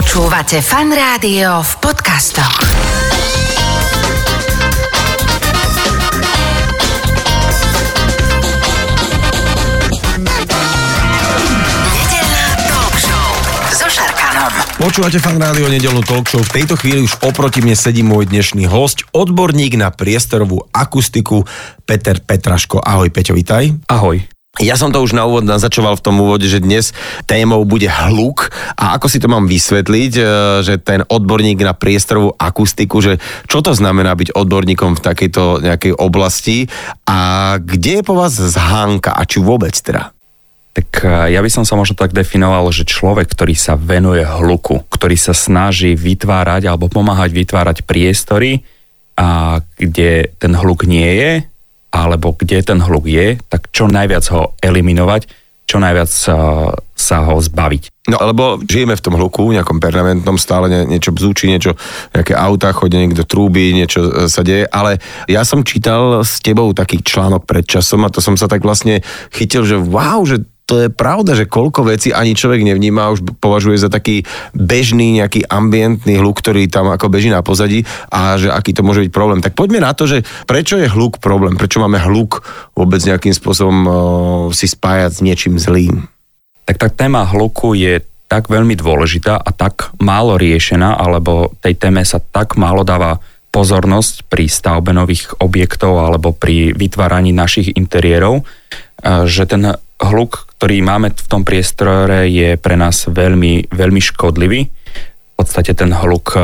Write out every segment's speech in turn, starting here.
Počúvate fan rádio v podcastoch. Počúvate fan rádio nedelnú talk show. V tejto chvíli už oproti mne sedí môj dnešný host, odborník na priestorovú akustiku Peter Petraško. Ahoj Peťo, vitaj. Ahoj. Ja som to už na úvod nazačoval v tom úvode, že dnes témou bude hluk. A ako si to mám vysvetliť, e, že ten odborník na priestorovú akustiku, že čo to znamená byť odborníkom v takejto nejakej oblasti? A kde je po vás zhánka? A či vôbec teda? Tak eh, ja by som sa možno tak definoval, že človek, ktorý sa venuje hluku, ktorý sa snaží vytvárať alebo pomáhať vytvárať priestory, a kde ten hluk nie je, alebo kde ten hluk je, tak čo najviac ho eliminovať, čo najviac eh, sa ho zbaviť. No lebo žijeme v tom hluku, nejakom permanentnom, stále nie, niečo bzúči, niečo, nejaké auta, chodia niekto trúby, niečo e, sa deje, ale ja som čítal s tebou taký článok pred časom a to som sa tak vlastne chytil, že wow, že to je pravda, že koľko vecí ani človek nevníma, už považuje za taký bežný nejaký ambientný hluk, ktorý tam ako beží na pozadí a že aký to môže byť problém. Tak poďme na to, že prečo je hluk problém, prečo máme hluk vôbec nejakým spôsobom o, si spájať s niečím zlým. Tak tá téma hluku je tak veľmi dôležitá a tak málo riešená, alebo tej téme sa tak málo dáva pozornosť pri stavbe nových objektov alebo pri vytváraní našich interiérov, že ten hluk, ktorý máme v tom priestore, je pre nás veľmi, veľmi škodlivý. V podstate ten hluk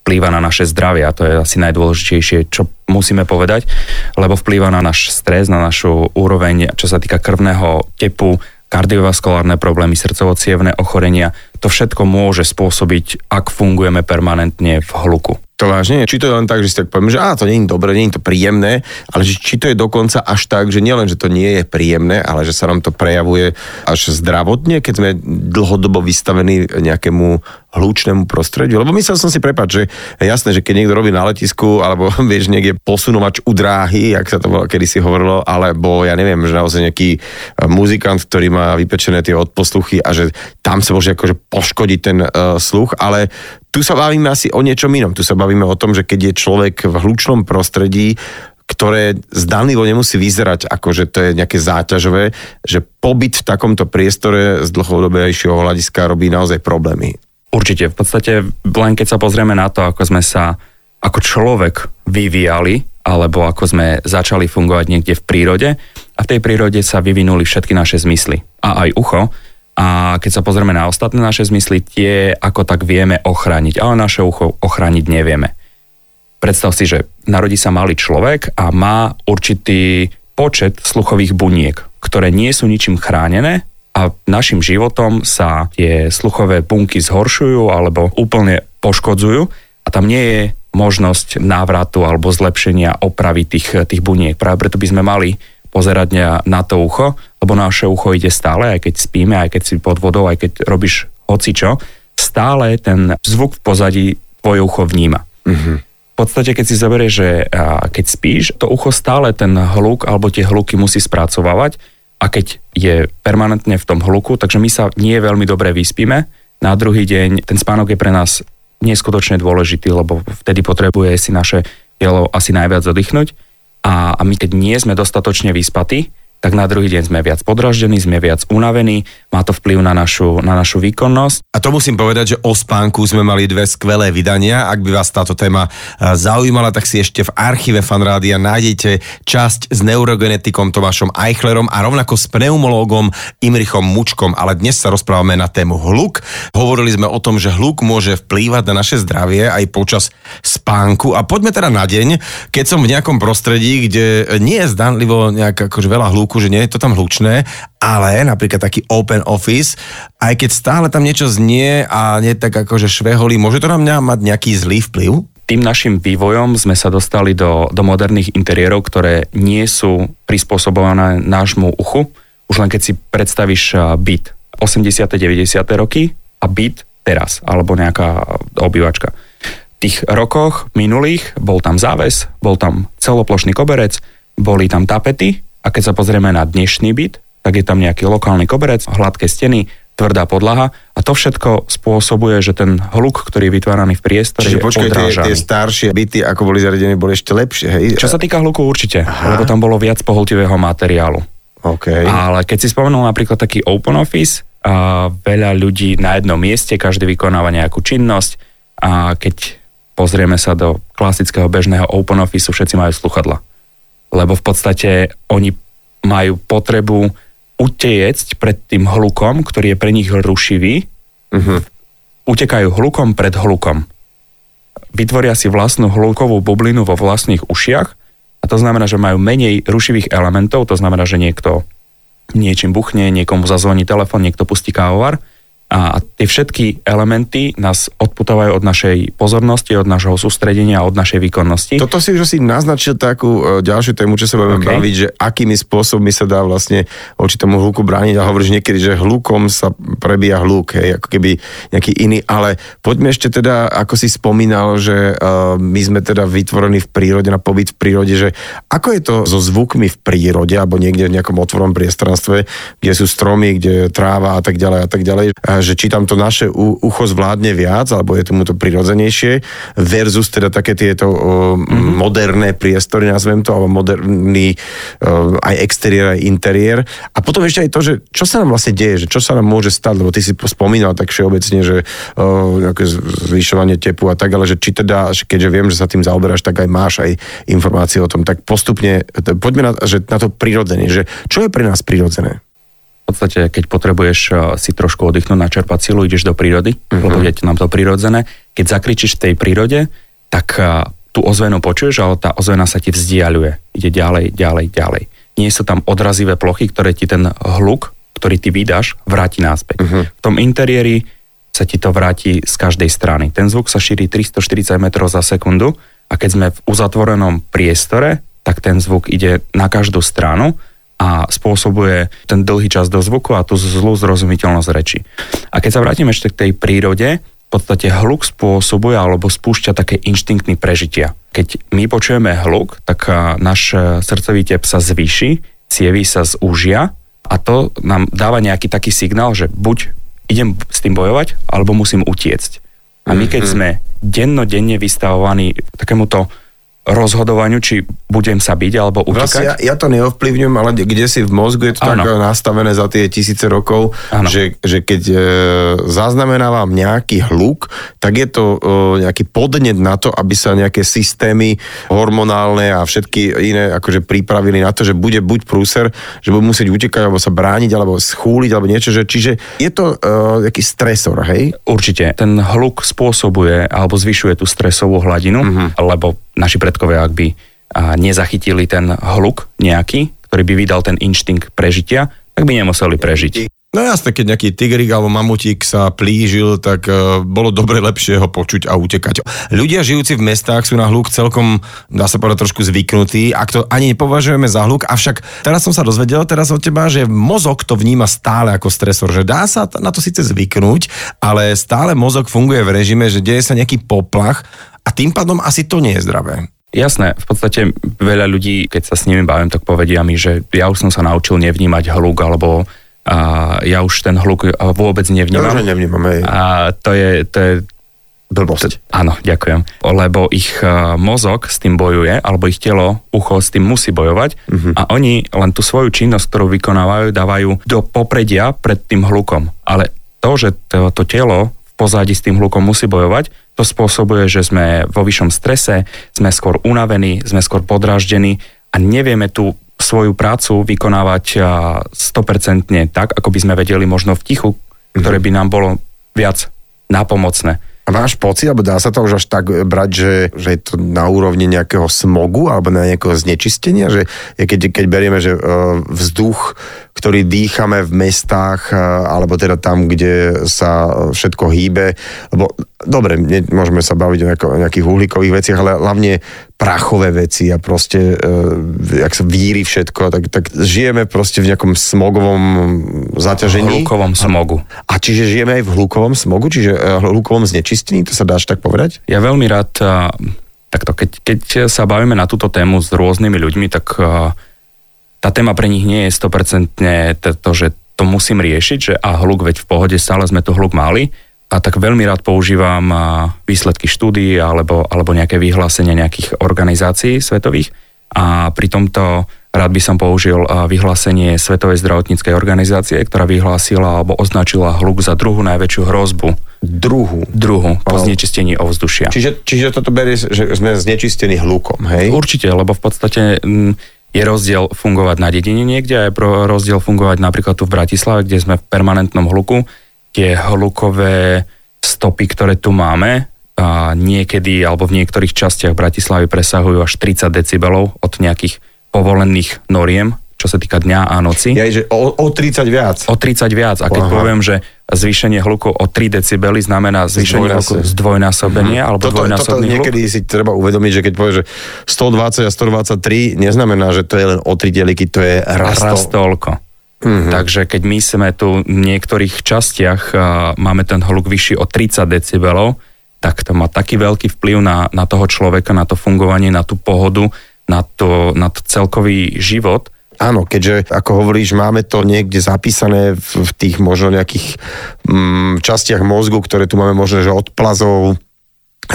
vplýva na naše zdravie a to je asi najdôležitejšie, čo musíme povedať, lebo vplýva na náš stres, na našu úroveň, čo sa týka krvného tepu, kardiovaskulárne problémy, srdcovo ochorenia. To všetko môže spôsobiť, ak fungujeme permanentne v hluku. To vážne? Či to je len tak, že si tak poviem, že á, to nie je dobré, nie je to príjemné, ale že, či to je dokonca až tak, že nielen, že to nie je príjemné, ale že sa nám to prejavuje až zdravotne, keď sme dlhodobo vystavení nejakému hlučnému prostrediu. Lebo myslel som si, prepať, že jasné, že keď niekto robí na letisku, alebo vieš, niekde posunovač u dráhy, jak sa to kedy si hovorilo, alebo ja neviem, že naozaj nejaký muzikant, ktorý má vypečené tie odposluchy a že tam sa môže akože poškodiť ten uh, sluch, ale tu sa bavíme asi o niečom inom. Tu sa bavíme o tom, že keď je človek v hlučnom prostredí, ktoré zdanlivo nemusí vyzerať ako, že to je nejaké záťažové, že pobyt v takomto priestore z dlhodobejšieho hľadiska robí naozaj problémy. Určite. V podstate len keď sa pozrieme na to, ako sme sa ako človek vyvíjali, alebo ako sme začali fungovať niekde v prírode a v tej prírode sa vyvinuli všetky naše zmysly. A aj ucho, a keď sa pozrieme na ostatné naše zmysly, tie ako tak vieme ochrániť, ale naše ucho ochrániť nevieme. Predstav si, že narodí sa malý človek a má určitý počet sluchových buniek, ktoré nie sú ničím chránené a našim životom sa tie sluchové bunky zhoršujú alebo úplne poškodzujú a tam nie je možnosť návratu alebo zlepšenia opravy tých, tých buniek. Práve preto by sme mali pozerať na to ucho, lebo naše ucho ide stále, aj keď spíme, aj keď si pod vodou, aj keď robíš hocičo, stále ten zvuk v pozadí tvoje ucho vníma. Mm-hmm. V podstate, keď si zoberieš, že keď spíš, to ucho stále ten hluk alebo tie hluky musí spracovávať a keď je permanentne v tom hluku, takže my sa nie veľmi dobre vyspíme. Na druhý deň ten spánok je pre nás neskutočne dôležitý, lebo vtedy potrebuje si naše telo asi najviac oddychnúť a, a my keď nie sme dostatočne vyspatí, tak na druhý deň sme viac podraždení, sme viac unavení, má to vplyv na našu, na našu výkonnosť. A to musím povedať, že o spánku sme mali dve skvelé vydania. Ak by vás táto téma e, zaujímala, tak si ešte v archíve Fanrádia nájdete časť s neurogenetikom Tomášom Eichlerom a rovnako s pneumológom Imrichom Mučkom. Ale dnes sa rozprávame na tému hluk. Hovorili sme o tom, že hluk môže vplývať na naše zdravie aj počas spánku. A poďme teda na deň, keď som v nejakom prostredí, kde nie je zdanlivo nejak akože veľa hluku, zvuku, že nie je to tam hlučné, ale napríklad taký open office, aj keď stále tam niečo znie a nie tak akože šveholí, môže to na mňa mať nejaký zlý vplyv? Tým našim vývojom sme sa dostali do, do moderných interiérov, ktoré nie sú prispôsobované nášmu uchu. Už len keď si predstavíš byt 80. 90. roky a byt teraz, alebo nejaká obývačka. V tých rokoch minulých bol tam záves, bol tam celoplošný koberec, boli tam tapety a keď sa pozrieme na dnešný byt, tak je tam nejaký lokálny koberec, hladké steny, tvrdá podlaha a to všetko spôsobuje, že ten hluk, ktorý je vytváraný v priestore, Čiže je počkaj, tie, odrážaný. tie staršie byty, ako boli zariadené, boli ešte lepšie, hej? Čo sa týka hluku určite, Aha. lebo tam bolo viac poholtivého materiálu. OK. Ale keď si spomenul napríklad taký open office, a veľa ľudí na jednom mieste, každý vykonáva nejakú činnosť a keď pozrieme sa do klasického bežného open office, všetci majú sluchadla. Lebo v podstate oni majú potrebu utiecť pred tým hlukom, ktorý je pre nich rušivý. Uh-huh. Utekajú hlukom pred hlukom. Vytvoria si vlastnú hlukovú bublinu vo vlastných ušiach a to znamená, že majú menej rušivých elementov, to znamená, že niekto niečím buchne, niekomu zazvoní telefon, niekto pustí kávovar a tie všetky elementy nás odputávajú od našej pozornosti, od našho sústredenia a od našej výkonnosti. Toto si už asi naznačil takú e, ďalšiu tému, čo sa budeme okay. OK. baviť, že akými spôsobmi sa dá vlastne voči tomu hluku brániť a hovoríš niekedy, že hlukom sa prebíja hluk, hej, ako keby nejaký iný, ale poďme ešte teda, ako si spomínal, že uh, my sme teda vytvorení v prírode, na pobyt v prírode, že ako je to so zvukmi v prírode, alebo niekde v nejakom otvorom priestranstve, kde sú stromy, kde je tráva a tak ďalej a tak ďalej, a že či tam to naše u- ucho zvládne viac, alebo je tomu to prirodzenejšie, versus teda také tieto mm-hmm. moderné priestory, nazvem to, alebo moderný aj exteriér, aj interiér. A potom ešte aj to, že čo sa nám vlastne deje, že čo sa nám môže stať, lebo ty si spomínal tak všeobecne, že nejaké zvyšovanie tepu a tak, ale že či teda, že keďže viem, že sa tým zaoberáš, tak aj máš aj informácie o tom, tak postupne, t- poďme na, že na to prirodzenie, že čo je pre nás prirodzené? Podstate, keď potrebuješ uh, si trošku oddychnúť, načerpať silu, ideš do prírody, uh-huh. lebo je nám to prirodzené. Keď zakričíš v tej prírode, tak uh, tú ozvenu počuješ, ale tá ozvena sa ti vzdialuje. Ide ďalej, ďalej, ďalej. Nie sú tam odrazivé plochy, ktoré ti ten hluk, ktorý ty vydáš, vráti náspäť. Uh-huh. V tom interiéri sa ti to vráti z každej strany. Ten zvuk sa šíri 340 metrov za sekundu a keď sme v uzatvorenom priestore, tak ten zvuk ide na každú stranu a spôsobuje ten dlhý čas do zvuku a tú zlú zrozumiteľnosť reči. A keď sa vrátime ešte k tej prírode, v podstate hluk spôsobuje alebo spúšťa také inštinktný prežitia. Keď my počujeme hluk, tak náš e, srdcový tep sa zvýši, cievy sa zúžia a to nám dáva nejaký taký signál, že buď idem s tým bojovať, alebo musím utiecť. A my keď sme dennodenne vystavovaní takémuto rozhodovaniu, či budem sa byť alebo Vlastne ja, utekať. ja to neovplyvňujem, ale kde si v mozgu je to tak Áno. nastavené za tie tisíce rokov, že, že keď e, zaznamenávam nejaký hluk, tak je to e, nejaký podnet na to, aby sa nejaké systémy hormonálne a všetky iné akože pripravili na to, že bude buď prúser, že bude musieť utekať, alebo sa brániť, alebo schúliť, alebo niečo, že, čiže je to e, nejaký stresor, hej? Určite. Ten hluk spôsobuje alebo zvyšuje tú stresovú hladinu, Mhm. uh-huh. lebo naši predkovia, ak by nezachytili ten hluk nejaký, ktorý by vydal ten inštinkt prežitia, tak by nemuseli prežiť. No jasne, keď nejaký tigrik alebo mamutík sa plížil, tak uh, bolo dobre lepšie ho počuť a utekať. Ľudia žijúci v mestách sú na hluk celkom, dá sa povedať, trošku zvyknutí, ak to ani nepovažujeme za hluk, avšak teraz som sa dozvedel teraz od teba, že mozog to vníma stále ako stresor, že dá sa na to síce zvyknúť, ale stále mozog funguje v režime, že deje sa nejaký poplach a tým pádom asi to nie je zdravé. Jasné, v podstate veľa ľudí, keď sa s nimi bavím, tak povedia mi, že ja už som sa naučil nevnímať hluk, alebo a, ja už ten hluk vôbec nevnímam. že nevnímam, hej. A to je, to je Blbosť. Áno, ďakujem. Lebo ich uh, mozog s tým bojuje, alebo ich telo, ucho s tým musí bojovať uh-huh. a oni len tú svoju činnosť, ktorú vykonávajú, dávajú do popredia pred tým hlukom. Ale to, že to, to telo v pozadí s tým hlukom musí bojovať, to spôsobuje, že sme vo vyššom strese, sme skôr unavení, sme skôr podráždení a nevieme tú svoju prácu vykonávať uh, 100% tak, ako by sme vedeli možno v tichu, ktoré by nám bolo viac nápomocné. A máš pocit, alebo dá sa to už až tak brať, že, že je to na úrovni nejakého smogu alebo na nejakého znečistenia, že keď, keď berieme, že uh, vzduch, ktorý dýchame v mestách, uh, alebo teda tam, kde sa všetko hýbe, lebo dobre, môžeme sa baviť o nejakých uhlíkových veciach, ale hlavne prachové veci a proste, uh, jak sa víri všetko, tak, tak žijeme proste v nejakom smogovom zaťažení. hlukovom smogu. A čiže žijeme aj v hlukovom smogu, čiže uh, hlukovom znečistení, to sa dá až tak povedať? Ja veľmi rád, a, takto, keď, keď sa bavíme na túto tému s rôznymi ľuďmi, tak a, tá téma pre nich nie je 100% to, to, že to musím riešiť, že a hluk, veď v pohode stále sme tu hluk mali, a tak veľmi rád používam výsledky štúdií alebo, alebo nejaké vyhlásenia nejakých organizácií svetových a pri tomto rád by som použil vyhlásenie Svetovej zdravotníckej organizácie, ktorá vyhlásila alebo označila hluk za druhú najväčšiu hrozbu. Druhu. Druhu po znečistení ovzdušia. Čiže, čiže toto berie, že sme znečistení hlukom, hej? Určite, lebo v podstate je rozdiel fungovať na dedine niekde a je rozdiel fungovať napríklad tu v Bratislave, kde sme v permanentnom hluku tie hlukové stopy, ktoré tu máme, a niekedy alebo v niektorých častiach Bratislavy presahujú až 30 decibelov od nejakých povolených noriem, čo sa týka dňa a noci. Ja, že o, o 30 viac. O 30 viac. A keď Aha. poviem, že zvýšenie hluku o 3 decibely znamená zvýšenie hluku zdvojnásobenie, uh-huh. alebo toto, dvojnásobný toto niekedy si treba uvedomiť, že keď povieš, že 120 a 123 neznamená, že to je len o 3 deliky, to je rastol. rastolko. Mm-hmm. Takže keď my sme tu v niektorých častiach uh, máme ten hluk vyšší o 30 decibelov, tak to má taký veľký vplyv na, na toho človeka, na to fungovanie, na tú pohodu, na to, na to celkový život. Áno, keďže, ako hovoríš, máme to niekde zapísané v, v tých možno nejakých mm, častiach mozgu, ktoré tu máme možno, že od plazov,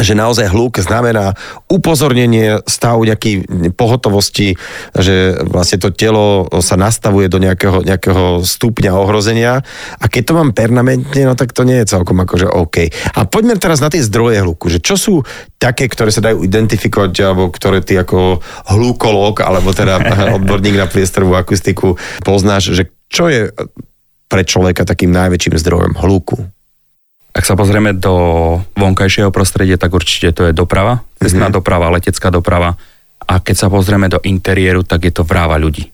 že naozaj hluk znamená upozornenie stavu nejakej pohotovosti, že vlastne to telo sa nastavuje do nejakého, nejakého stupňa ohrozenia a keď to mám permanentne, no tak to nie je celkom akože OK. A poďme teraz na tie zdroje hluku, že čo sú také, ktoré sa dajú identifikovať, alebo ktoré ty ako hlukolog, alebo teda odborník na priestorovú akustiku poznáš, že čo je pre človeka takým najväčším zdrojom hluku? Ak sa pozrieme do vonkajšieho prostredia, tak určite to je doprava, cestná mm-hmm. doprava, letecká doprava. A keď sa pozrieme do interiéru, tak je to vráva ľudí.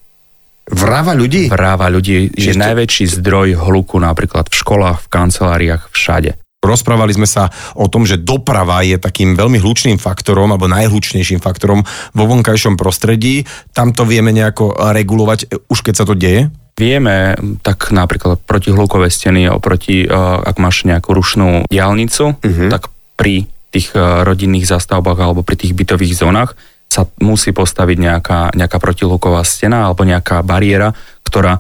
Vráva ľudí? Vráva ľudí je to... najväčší zdroj hluku napríklad v školách, v kanceláriách, všade. Rozprávali sme sa o tom, že doprava je takým veľmi hlučným faktorom alebo najhlučnejším faktorom vo vonkajšom prostredí. Tam to vieme nejako regulovať, už keď sa to deje? Vieme, tak napríklad protihlukové steny oproti, eh, ak máš nejakú rušnú diálnicu, uh-huh. tak pri tých eh, rodinných zastavbách alebo pri tých bytových zónach sa musí postaviť nejaká, nejaká protihluková stena alebo nejaká bariéra, ktorá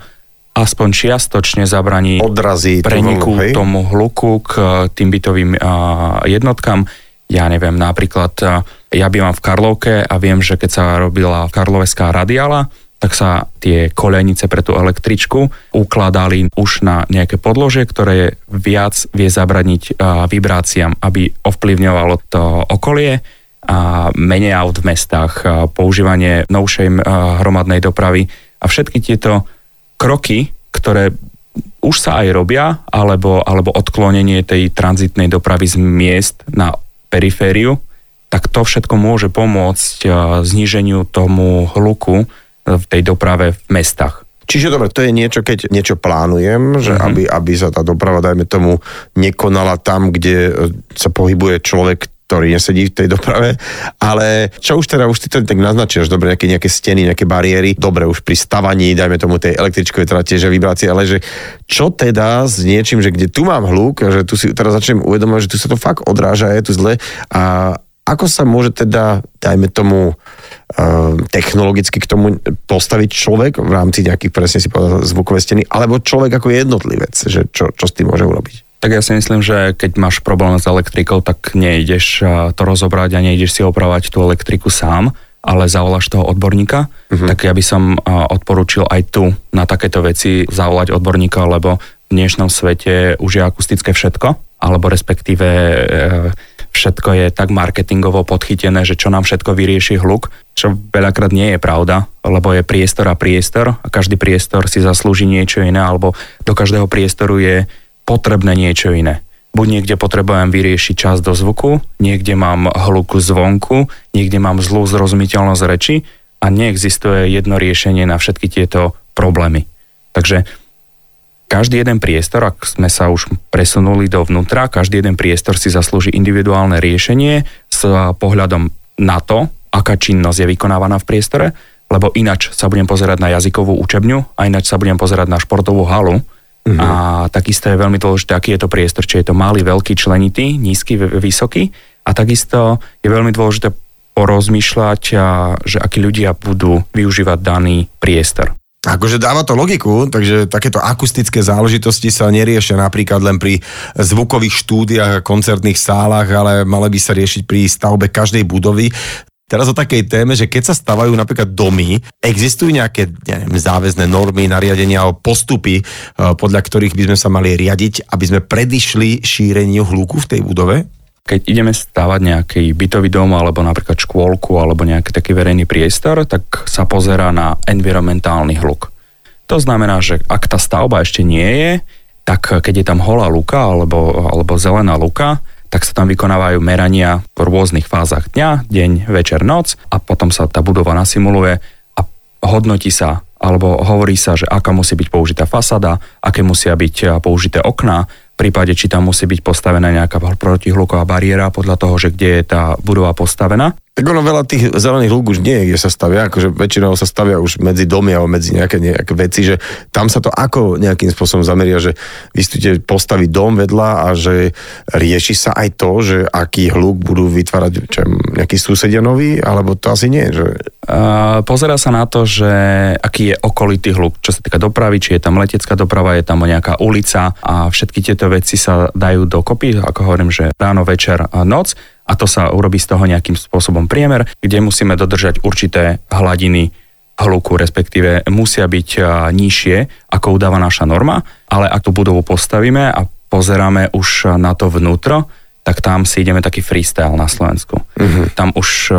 aspoň čiastočne zabraní Odrazí preniku tomu, tomu hluku k eh, tým bytovým jednotkám. Ja neviem, napríklad ja bývam v Karlovke a viem, že keď sa robila Karloveská radiála, tak sa tie kolejnice pre tú električku ukladali už na nejaké podložie, ktoré viac vie zabraniť vibráciám, aby ovplyvňovalo to okolie a menej aut v mestách, používanie novšej hromadnej dopravy a všetky tieto kroky, ktoré už sa aj robia, alebo, alebo odklonenie tej tranzitnej dopravy z miest na perifériu, tak to všetko môže pomôcť zníženiu tomu hluku, v tej doprave v mestách. Čiže dobre, to je niečo, keď niečo plánujem, že mm-hmm. aby, aby sa tá doprava, dajme tomu, nekonala tam, kde e, sa pohybuje človek, ktorý nesedí v tej doprave, ale čo už teda, už ty to tak naznačíš, dobre, nejaké, nejaké steny, nejaké bariéry, dobre, už pri stavaní, dajme tomu tej električkovej, teda tiež vibrácie, ale že čo teda s niečím, že kde tu mám hluk, že tu si teraz začnem uvedomovať, že tu sa to fakt odráža, je tu zle a ako sa môže teda, dajme tomu, Ehm, technologicky k tomu postaviť človek v rámci nejakých, presne si povedal, zvukové steny, alebo človek ako jednotlivec, že čo, čo s tým môže urobiť? Tak ja si myslím, že keď máš problém s elektrikou, tak nejdeš to rozobrať a nejdeš si opravať tú elektriku sám, ale zavoláš toho odborníka, uh-huh. tak ja by som odporúčil aj tu na takéto veci zavolať odborníka, lebo v dnešnom svete už je akustické všetko, alebo respektíve e, všetko je tak marketingovo podchytené, že čo nám všetko vyrieši hluk, čo veľakrát nie je pravda, lebo je priestor a priestor a každý priestor si zaslúži niečo iné, alebo do každého priestoru je potrebné niečo iné. Buď niekde potrebujem vyriešiť čas do zvuku, niekde mám hluk zvonku, niekde mám zlú zrozumiteľnosť reči a neexistuje jedno riešenie na všetky tieto problémy. Takže každý jeden priestor, ak sme sa už presunuli dovnútra, každý jeden priestor si zaslúži individuálne riešenie s pohľadom na to, aká činnosť je vykonávaná v priestore, lebo inač sa budem pozerať na jazykovú učebňu a ináč sa budem pozerať na športovú halu. Uh-huh. A takisto je veľmi dôležité, aký je to priestor, či je to malý, veľký, členitý, nízky, vysoký. A takisto je veľmi dôležité porozmýšľať, že akí ľudia budú využívať daný priestor. Akože dáva to logiku, takže takéto akustické záležitosti sa neriešia napríklad len pri zvukových štúdiách a koncertných sálach, ale mali by sa riešiť pri stavbe každej budovy. Teraz o takej téme, že keď sa stavajú napríklad domy, existujú nejaké ja neviem, záväzné normy, nariadenia alebo postupy, eh, podľa ktorých by sme sa mali riadiť, aby sme predišli šíreniu hluku v tej budove? Keď ideme stavať nejaký bytový dom alebo napríklad škôlku alebo nejaký taký verejný priestor, tak sa pozerá na environmentálny hluk. To znamená, že ak tá stavba ešte nie je, tak keď je tam holá luka alebo, alebo zelená luka, tak sa tam vykonávajú merania v rôznych fázach dňa, deň, večer, noc a potom sa tá budova nasimuluje a hodnotí sa alebo hovorí sa, že aká musí byť použitá fasada, aké musia byť použité okná, prípade, či tam musí byť postavená nejaká protihluková bariéra podľa toho, že kde je tá budova postavená. Tak ono veľa tých zelených lúk už nie je, kde sa stavia, akože väčšinou sa stavia už medzi domy alebo medzi nejaké, nejaké veci, že tam sa to ako nejakým spôsobom zameria, že vy ste postaviť dom vedľa a že rieši sa aj to, že aký hluk budú vytvárať čo, nejaký susedia nový, alebo to asi nie. Že... Uh, sa na to, že aký je okolitý hluk, čo sa týka dopravy, či je tam letecká doprava, je tam nejaká ulica a všetky tieto veci sa dajú dokopy, ako hovorím, že ráno, večer a noc a to sa urobí z toho nejakým spôsobom priemer, kde musíme dodržať určité hladiny hluku, respektíve musia byť nižšie, ako udáva naša norma, ale ak tú budovu postavíme a pozeráme už na to vnútro, tak tam si ideme taký freestyle na Slovensku. Uh-huh. Tam už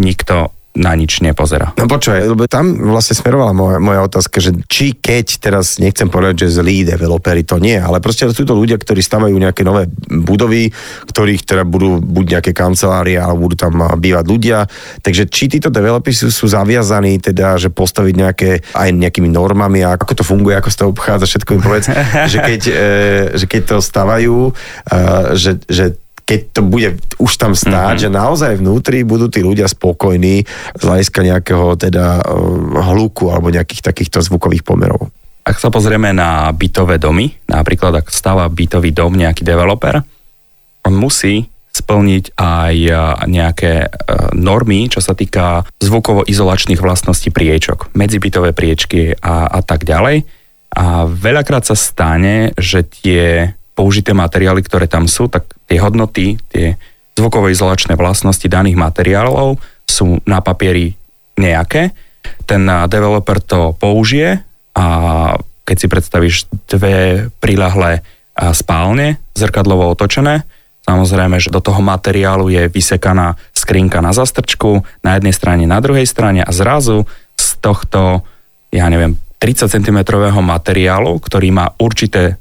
nikto na nič nepozerá. No počúvaj, lebo tam vlastne smerovala moja, moja otázka, že či keď, teraz nechcem povedať, že zlí developeri, to nie, ale proste sú to ľudia, ktorí stavajú nejaké nové budovy, ktorých teda budú buď nejaké kancelárie, alebo budú tam bývať ľudia. Takže či títo developeri sú, sú zaviazaní teda, že postaviť nejaké aj nejakými normami a ako to funguje, ako sa to obchádza, všetko im povedz, že keď, e, že keď to stavajú, e, že, že keď to bude už tam stáť, mm-hmm. že naozaj vnútri budú tí ľudia spokojní z hľadiska nejakého teda eh, hluku alebo nejakých takýchto zvukových pomerov. Ak sa pozrieme na bytové domy, napríklad ak stáva bytový dom nejaký developer, on musí splniť aj eh, nejaké eh, normy, čo sa týka zvukovo-izolačných vlastností priečok, medzibytové priečky a, a tak ďalej. A veľakrát sa stane, že tie použité materiály, ktoré tam sú, tak tie hodnoty, tie zvukové-izolačné vlastnosti daných materiálov sú na papieri nejaké. Ten developer to použije a keď si predstavíš dve prilahlé spálne, zrkadlovo otočené, samozrejme, že do toho materiálu je vysekaná skrinka na zastrčku, na jednej strane, na druhej strane a zrazu z tohto, ja neviem, 30 cm materiálu, ktorý má určité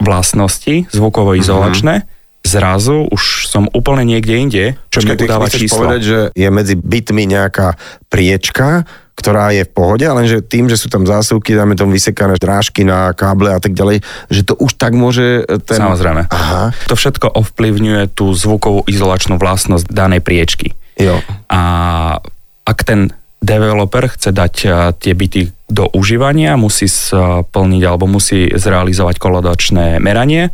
vlastnosti zvukovo-izolačné, mm-hmm. zrazu už som úplne niekde inde, čo mi udáva číslo. povedať, že je medzi bytmi nejaká priečka, ktorá je v pohode, lenže tým, že sú tam zásuvky, dáme tomu vysekané drážky na káble a tak ďalej, že to už tak môže... Ten... Samozrejme. Aha. To všetko ovplyvňuje tú zvukovú izolačnú vlastnosť danej priečky. Jo. A ak ten developer chce dať tie byty do užívania, musí splniť alebo musí zrealizovať kolodačné meranie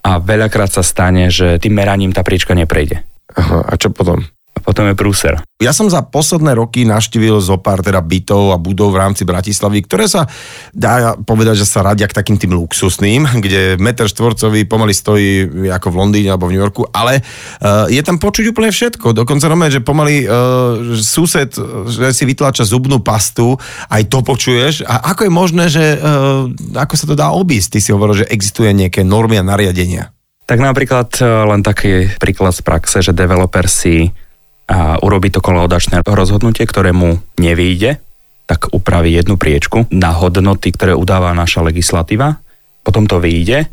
a veľakrát sa stane, že tým meraním tá priečka neprejde. Aha, a čo potom? Potom je prúser. Ja som za posledné roky naštívil zo pár teda bytov a budov v rámci Bratislavy, ktoré sa dá povedať, že sa radia k takým tým luxusným, kde meter štvorcový pomaly stojí ako v Londýne alebo v New Yorku, ale uh, je tam počuť úplne všetko. Dokonca normálne, že pomaly uh, sused, že si vytláča zubnú pastu, aj to počuješ. A ako je možné, že uh, ako sa to dá obísť? Ty si hovoril, že existuje nejaké normy a nariadenia. Tak napríklad len taký príklad z praxe, že developer si a urobí to kolaudačné rozhodnutie, ktoré mu nevyjde, tak upraví jednu priečku na hodnoty, ktoré udáva naša legislatíva, potom to vyjde,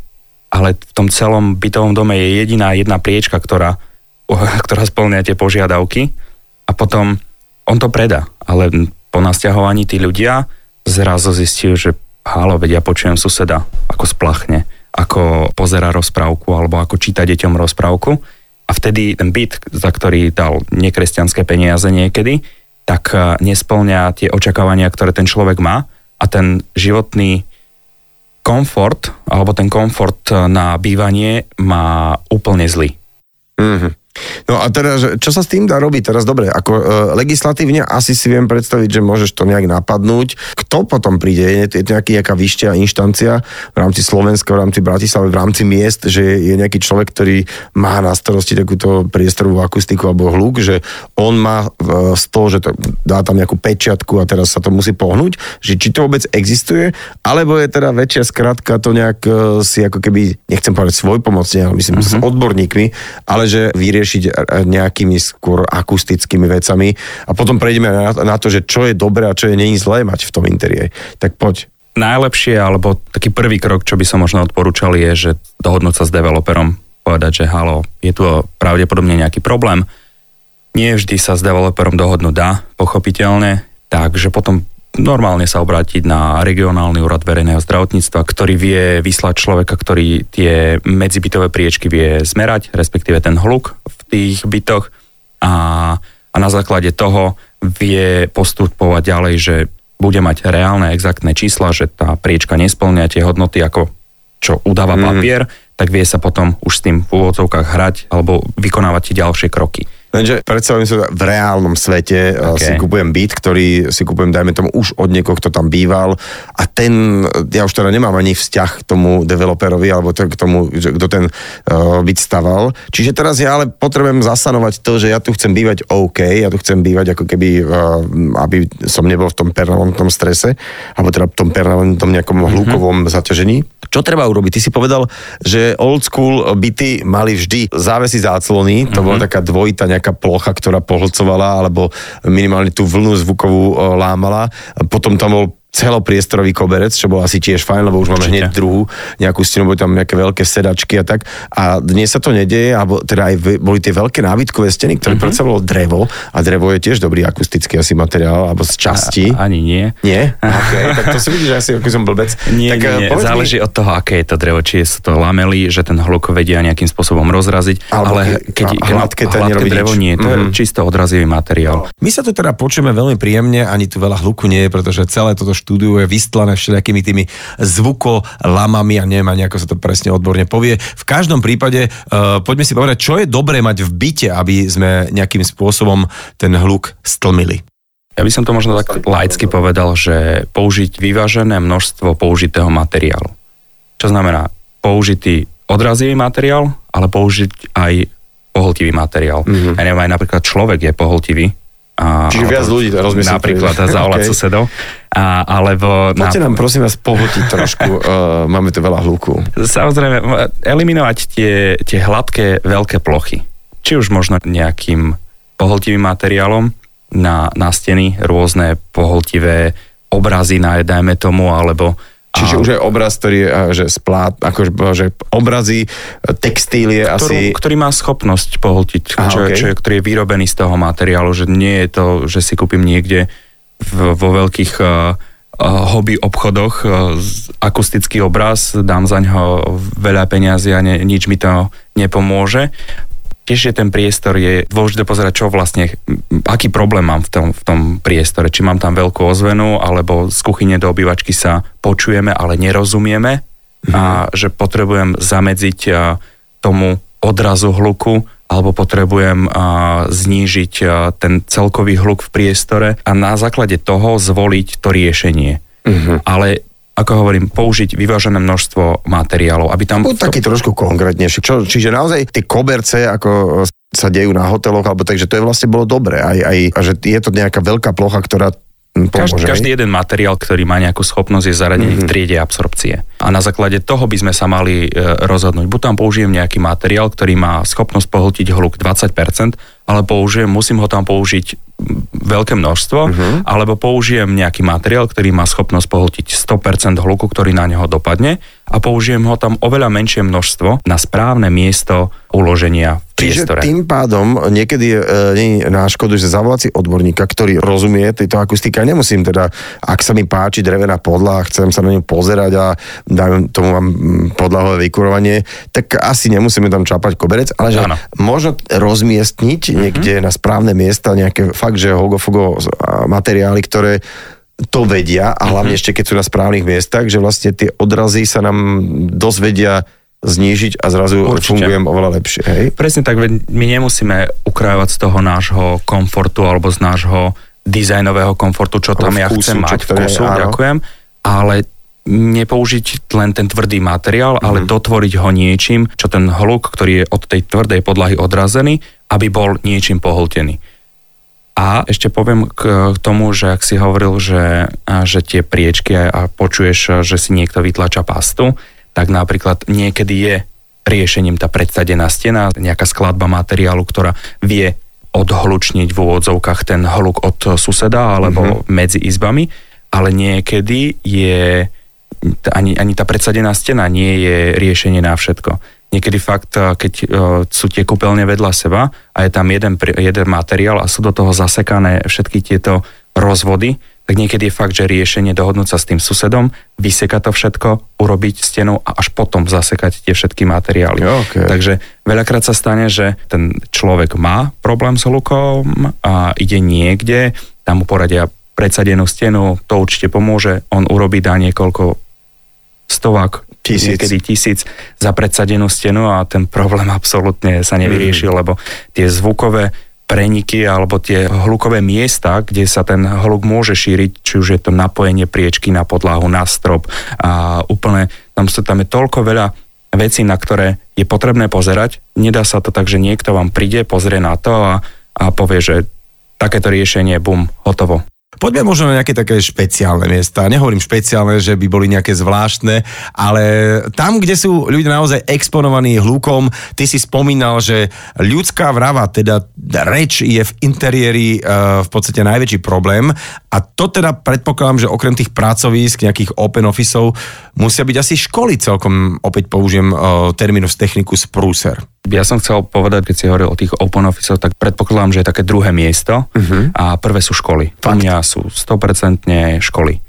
ale v tom celom bytovom dome je jediná jedna priečka, ktorá, ktorá splňa tie požiadavky. A potom on to predá, ale po nasťahovaní tí ľudia zrazu zistiu, že halo, veď ja počujem suseda, ako splachne, ako pozera rozprávku alebo ako číta deťom rozprávku a vtedy ten byt, za ktorý dal nekresťanské peniaze niekedy, tak eh, nesplňa tie očakávania, ktoré ten človek má a ten životný komfort, alebo ten komfort eh, na bývanie má úplne zlý. Mm-hmm. No a že čo sa s tým dá robiť teraz? Dobre, ako e, legislatívne asi si viem predstaviť, že môžeš to nejak napadnúť. Kto potom príde? Je nejaký, nejaká vyššia inštancia v rámci Slovenska, v rámci Bratislavy, v rámci miest, že je nejaký človek, ktorý má na starosti takúto priestorovú akustiku alebo hluk, že on má e, z toho, že to dá tam nejakú pečiatku a teraz sa to musí pohnúť, že či to vôbec existuje, alebo je teda väčšia skratka to nejak e, si ako keby, nechcem povedať svoj pomocne, ale myslím uh-huh. s odborníkmi, ale že vyrieši riešiť e, nejakými skôr akustickými vecami a potom prejdeme na, na to, že čo je dobré a čo je není zlé mať v tom interiéri. Tak poď. Najlepšie, alebo taký prvý krok, čo by som možno odporúčal, je, že dohodnúť sa s developerom, povedať, že halo, je tu pravdepodobne nejaký problém. Nie vždy sa s developerom dohodnúť dá, pochopiteľne, takže potom normálne sa obrátiť na regionálny úrad verejného zdravotníctva, ktorý vie vyslať človeka, ktorý tie medzibytové priečky vie zmerať, respektíve ten hluk v tých bytoch a, a na základe toho vie postupovať ďalej, že bude mať reálne, exaktné čísla, že tá priečka nesplňa tie hodnoty, ako čo udáva mm. papier, tak vie sa potom už s tým v úvodzovkách hrať alebo vykonávať tie ďalšie kroky. Lenže predstavujem si v reálnom svete eh, okay. si kupujem byt, ktorý si kupujem, dajme tomu, už od niekoho, kto tam býval a ten, ja už teda nemám ani vzťah k tomu developerovi alebo k tomu, že kto ten uh, byt staval. Čiže teraz ja ale potrebujem zasanovať to, že ja tu chcem bývať OK, ja tu chcem bývať ako keby, uh, aby som nebol v tom permanentnom strese, alebo teda v tom permanentnom nejakom mm-hmm. hlukovom zaťažení. Čo treba urobiť? Ty si povedal, že old school byty mali vždy závesy záclony, to mm-hmm. bola taká dvojita nejaká plocha, ktorá pohlcovala, alebo minimálne tú vlnu zvukovú e, lámala. Potom tam bol celopriestorový koberec, čo bol asi tiež fajn, lebo už máme hneď druhú nejakú stenu, boli tam nejaké veľké sedačky a tak. A dnes sa to nedeje, alebo teda aj boli tie veľké nábytkové steny, ktoré mm-hmm. predsa bolo drevo a drevo je tiež dobrý akustický asi materiál, alebo z časti. A, ani nie. Nie? Okay, tak to si vidíš, že asi ako som blbec. Nie, tak, nie, nie. záleží mi... od toho, aké je to drevo, či sú to lamely, že ten hluk vedia nejakým spôsobom rozraziť, alebo ale keď, keď hladké, hladké drevo nie, to mm-hmm. je mhm. čisto odrazivý materiál. My sa tu teda počujeme veľmi príjemne, ani tu veľa hluku nie je, pretože celé toto štúdiu je vystlané všelijakými tými zvukolamami a neviem ani ako sa to presne odborne povie. V každom prípade uh, poďme si povedať, čo je dobré mať v byte, aby sme nejakým spôsobom ten hluk stlmili. Ja by som to možno tak laicky povedal, že použiť vyvážené množstvo použitého materiálu. Čo znamená použitý odrazivý materiál, ale použiť aj pohltivý materiál. Mm-hmm. Ja neviem, aj napríklad človek je pohltivý, a, Čiže viac ľudí rozmyslí. Napríklad zavolať okay. susedov. A, alebo... Poďte na... nám prosím vás pohotiť trošku, uh, máme tu veľa hluku. Samozrejme, eliminovať tie, tie hladké veľké plochy. Či už možno nejakým poholtivým materiálom na, na steny, rôzne poholtivé obrazy, dajme tomu, alebo Čiže a... už je obraz, ktorý je že splát, akože že obrazy, textílie Ktorú, asi... Ktorý má schopnosť pohltiť, Aha, čo, okay. čo, ktorý je vyrobený z toho materiálu, že nie je to, že si kúpim niekde v, vo veľkých uh, hobby obchodoch uh, akustický obraz, dám za ňo veľa peniazy a ne, nič mi to nepomôže tiež je ten priestor, je dôležité pozerať, čo vlastne, aký problém mám v tom, v tom priestore. Či mám tam veľkú ozvenu, alebo z kuchyne do obývačky sa počujeme, ale nerozumieme mm. a že potrebujem zamedziť tomu odrazu hluku, alebo potrebujem znížiť ten celkový hluk v priestore a na základe toho zvoliť to riešenie. Mm-hmm. Ale ako hovorím, použiť vyvážené množstvo materiálov, aby tam... Buď taký trošku konkrétnejší. Čo, čiže naozaj tie koberce, ako sa dejú na hoteloch, alebo takže to je vlastne bolo dobré. Aj, aj, a že je to nejaká veľká plocha, ktorá Pomôže, každý, každý jeden materiál, ktorý má nejakú schopnosť, je zaradený mm-hmm. v mhm. triede absorpcie. A na základe toho by sme sa mali e, rozhodnúť. Buď tam použijem nejaký materiál, ktorý má schopnosť pohltiť hluk 20%, ale použijem, musím ho tam použiť veľké množstvo, uh-huh. alebo použijem nejaký materiál, ktorý má schopnosť pohltiť 100% hluku, ktorý na neho dopadne a použijem ho tam oveľa menšie množstvo na správne miesto uloženia v priestore. Čiže tým pádom niekedy e, nie je na škodu, že zavolať si odborníka, ktorý rozumie tejto akustike. Nemusím teda, ak sa mi páči drevená podlaha, chcem sa na ňu pozerať a dám tomu mám podlahové vykurovanie, tak asi nemusíme tam čapať koberec, ale že ano. možno rozmiestniť uh-huh. niekde na správne miesta nejaké fakt, že hogofogo materiály, ktoré to vedia a hlavne uh-huh. ešte keď sú na správnych miestach, že vlastne tie odrazy sa nám dosť vedia znížiť a zrazu Určite. fungujem oveľa lepšie. Hej? Presne tak, my nemusíme ukrávať z toho nášho komfortu alebo z nášho dizajnového komfortu, čo tam ja chcem mať, vkusu, ďakujem, ale nepoužiť len ten tvrdý materiál, ale Mhm. dotvoriť ho niečím, čo ten hluk, ktorý je od tej tvrdej podlahy odrazený, aby bol niečím pohltený. A ešte poviem k tomu, že ak si hovoril, že, že tie priečky a, počuješ, že si niekto vytlača pastu, tak napríklad niekedy je riešením tá predsadená stena, nejaká skladba materiálu, ktorá vie odhlučniť v úvodzovkách ten hluk od suseda alebo mm-hmm. medzi izbami, ale niekedy je ani, ani tá predsadená stena nie je riešenie na všetko. Niekedy fakt, eh, keď eh, sú tie kúpeľne vedľa seba a je tam jeden, jeden materiál a sú do toho zasekané všetky tieto rozvody, tak niekedy je fakt, že riešenie dohodnúť sa s tým susedom, vysekať to všetko, urobiť stenu a až potom zasekať tie všetky materiály. Okay. Takže veľakrát sa stane, že ten človek má problém s hlukom a ide niekde, tam mu poradia predsadenú stenu, to určite pomôže, on urobí dá niekoľko stovák, Tisíc. niekedy tisíc za predsadenú stenu a ten problém absolútne sa nevyriešil, Mm. lebo tie zvukové preniky alebo tie hlukové miesta, kde sa ten hluk môže šíriť, či už je to napojenie priečky na podlahu, na strop a úplne, tam, sa, tam je toľko veľa vecí, na ktoré je potrebné pozerať. Nedá sa to tak, že niekto vám príde, pozrie na to a, a povie, že takéto riešenie, bum, hotovo. Poďme možno na nejaké také špeciálne miesta. Nehovorím špeciálne, že by boli nejaké zvláštne, ale tam, kde sú ľudia naozaj exponovaní hlukom, ty si spomínal, že ľudská vrava, teda reč je v interiéri uh, v podstate najväčší problém a to teda predpokladám, že okrem tých pracovísk, nejakých open officeov, musia byť asi školy celkom, opäť použijem uh, terminus technicus prúser. Ja som chcel povedať, keď si hovoril o tých open office tak predpokladám, že je také druhé miesto uh-huh. a prvé sú školy. U mňa sú 100% školy.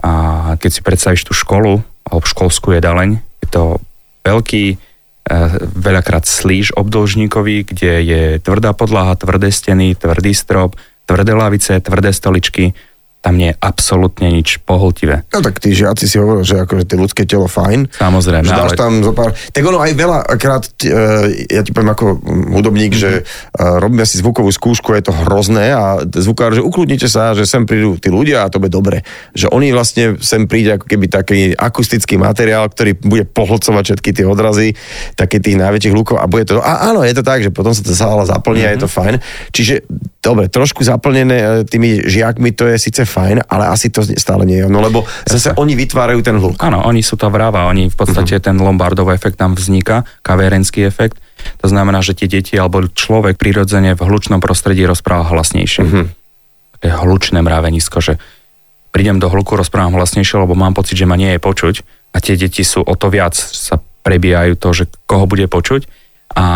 A keď si predstavíš tú školu, alebo školskú jedaleň, je to veľký, eh, veľakrát slíž obdĺžníkový, kde je tvrdá podlaha, tvrdé steny, tvrdý strop, tvrdé lavice, tvrdé stoličky, tam nie je absolútne nič pohltivé. No tak tí žiaci si hovorili, že akože tie ľudské telo fajn. Samozrejme, Že dáš ale- tam zo pár... Tak ono aj veľakrát, e, ja ti poviem ako hudobník, mm-hmm. že e, robíme si zvukovú skúšku, je to hrozné a zvukár, že ukludnite sa, že sem prídu tí ľudia a to bude dobre. Že oni vlastne sem príde ako keby taký akustický materiál, ktorý bude pohlcovať všetky tie odrazy, také tých najväčších hlukov a bude to... A áno, je to tak, že potom sa tá sála zaplní mm-hmm. a je to fajn. Čiže dobre, trošku zaplnené e, tými žiakmi to je síce fajn, ale asi to stále nie je. No lebo zase oni vytvárajú ten hluk. Áno, oni sú tá vrava, oni v podstate uh-huh. ten Lombardov efekt tam vzniká, kavérenský efekt. To znamená, že tie deti alebo človek prirodzene v hlučnom prostredí rozpráva hlasnejšie. Uh-huh. Také hlučné mravenisko, že prídem do hluku, rozprávam hlasnejšie, lebo mám pocit, že ma nie je počuť a tie deti sú o to viac, sa prebijajú to, že koho bude počuť a